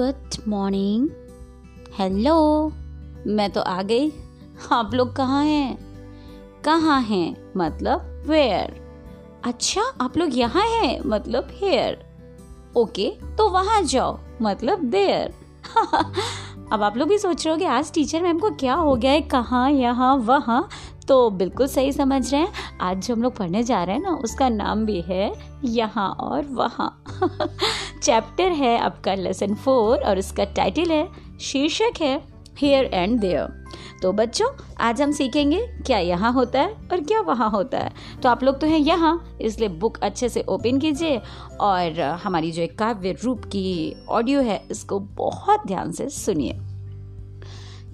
Good morning. Hello. मैं तो आ गई। आप लोग कहाँ हैं? कहाँ हैं? मतलब वेयर अच्छा आप लोग यहाँ हैं? मतलब हेयर ओके तो वहाँ जाओ। मतलब देयर अब आप लोग भी सोच रहे हो कि आज टीचर मैम को क्या हो गया है? कहाँ, यहाँ, वहाँ? तो बिल्कुल सही समझ रहे हैं। आज जो हम लोग पढ़ने जा रहे हैं ना, उसका नाम भी है यहाँ और वहाँ। चैप्टर है आपका लेसन फोर और उसका टाइटल है शीर्षक है हेयर एंड देयर तो बच्चों, आज हम सीखेंगे क्या यहाँ होता है और क्या वहाँ होता है। तो आप लोग तो हैं यहाँ, इसलिए बुक अच्छे से ओपन कीजिए और हमारी जो एक काव्य रूप की ऑडियो है, इसको बहुत ध्यान से सुनिए।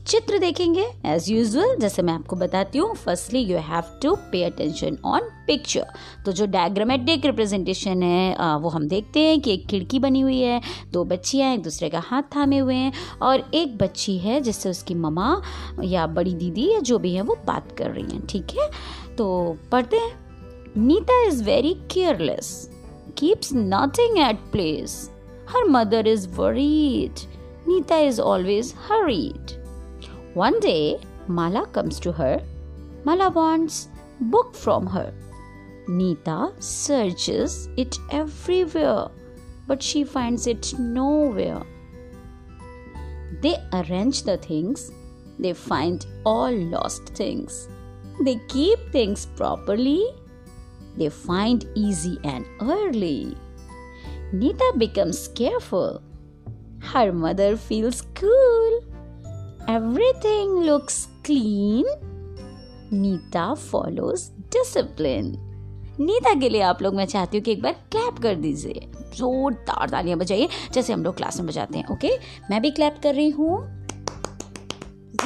चित्र देखेंगे एज यूजल जैसे मैं आपको बताती हूँ firstly you have to pay attention on picture तो जो डायग्रामेटिक रिप्रेजेंटेशन है वो हम देखते हैं कि एक खिड़की बनी हुई है दो बच्चियाँ एक दूसरे का हाथ थामे हुए हैं और एक बच्ची है जिससे उसकी ममा या बड़ी दीदी या जो भी है वो बात कर रही हैं ठीक है? तो पढ़ते हैं। Nita is very careless keeps nothing at place her mother is worried Nita is always hurried One day, Mala comes to her. Mala wants book from her. Nita searches it everywhere, but she finds it nowhere. They arrange the things, they find all lost things. They keep things properly, they find easy and early. Nita becomes careful. Her mother feels cool. Everything looks clean. Nita follows discipline. Nita के लिए आप लोग, मैं चाहती हूँ कि एक बार clap कर दीजिए। जोरदार तालियाँ बजाइए, जैसे हम लोग क्लास में बजाते हैं ओके मैं भी क्लैप कर रही हूँ।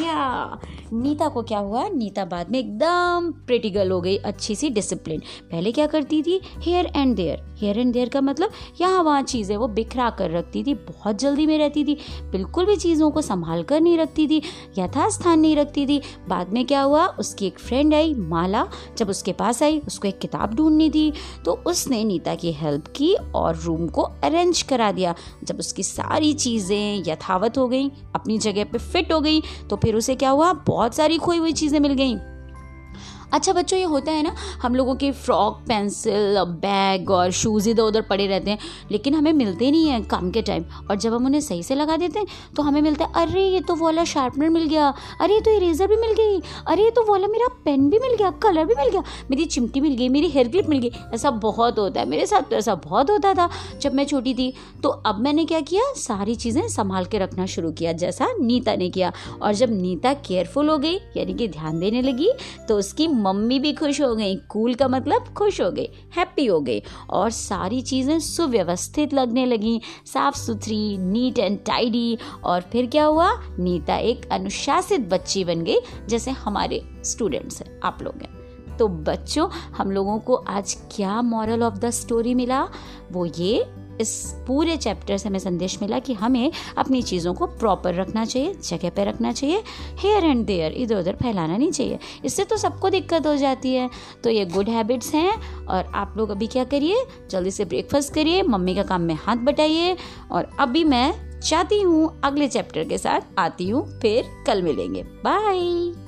या नीता को क्या हुआ? नीता बाद में एकदम प्रेटी गर्ल हो गई, अच्छी सी डिसिप्लिन पहले क्या करती थी? Here and there here and there का मतलब यहाँ वहाँ चीज़ें वो बिखरा कर रखती थी, बहुत जल्दी में रहती थी, बिल्कुल भी चीज़ों को संभाल कर नहीं रखती थी, यथास्थान नहीं रखती थी। बाद में क्या हुआ? उसकी एक फ्रेंड आई, माला। जब उसके पास आई, उसको एक किताब ढूंढनी थी। तो उसने नीता की हेल्प की और रूम को अरेंज करा दिया। जब उसकी सारी चीज़ें यथावत हो गई, अपनी जगह पे फिट हो गई तो फिर उसे क्या हुआ? बहुत सारी खोई हुई चीज़ें मिल गई। अच्छा बच्चों, ये होता है ना, हम लोगों के फ्रॉक, पेंसिल बैग और शूज़ इधर उधर पड़े रहते हैं, लेकिन हमें मिलते नहीं हैं काम के टाइम। और जब हम उन्हें सही से लगा देते हैं तो हमें मिलता है, अरे, ये तो वाला शार्पनर मिल गया, अरे, ये तो इरेजर भी मिल गई, अरे, ये तो वाला मेरा पेन भी मिल गया, कलर भी मिल गया, मेरी चिमटी मिल गई, मेरी हेयर क्लिप मिल गई। ऐसा बहुत होता है, मेरे साथ तो ऐसा बहुत होता था, जब मैं छोटी थी। तो अब मैंने क्या किया, सारी चीज़ें संभाल के रखना शुरू किया, जैसा नीता ने किया। और जब नीता केयरफुल हो गई, यानी कि ध्यान देने लगी तो उसकी मम्मी भी खुश हो गई। कूल का मतलब खुश हो गई हैप्पी हो गई। और सारी चीज़ें सुव्यवस्थित लगने लगी। साफ़ सुथरी नीट एंड टाइडी और फिर क्या हुआ? नीता एक अनुशासित बच्ची बन गई, जैसे हमारे स्टूडेंट्स हैं, आप लोग हैं। तो बच्चों, हम लोगों को आज क्या मॉरल ऑफ़ द स्टोरी मिला? वो ये इस पूरे चैप्टर से हमें संदेश मिला कि हमें अपनी चीज़ों को प्रॉपर रखना चाहिए, जगह पर रखना चाहिए हेयर एंड देयर इधर उधर फैलाना नहीं चाहिए। इससे तो सबको दिक्कत हो जाती है। तो ये गुड हैबिट्स हैं और आप लोग अभी क्या करिए? जल्दी से ब्रेकफास्ट करिए, मम्मी का काम में हाथ बटाइए और अभी मैं चाहती हूँ अगले चैप्टर के साथ आती हूँ, फिर कल मिलेंगे। बाय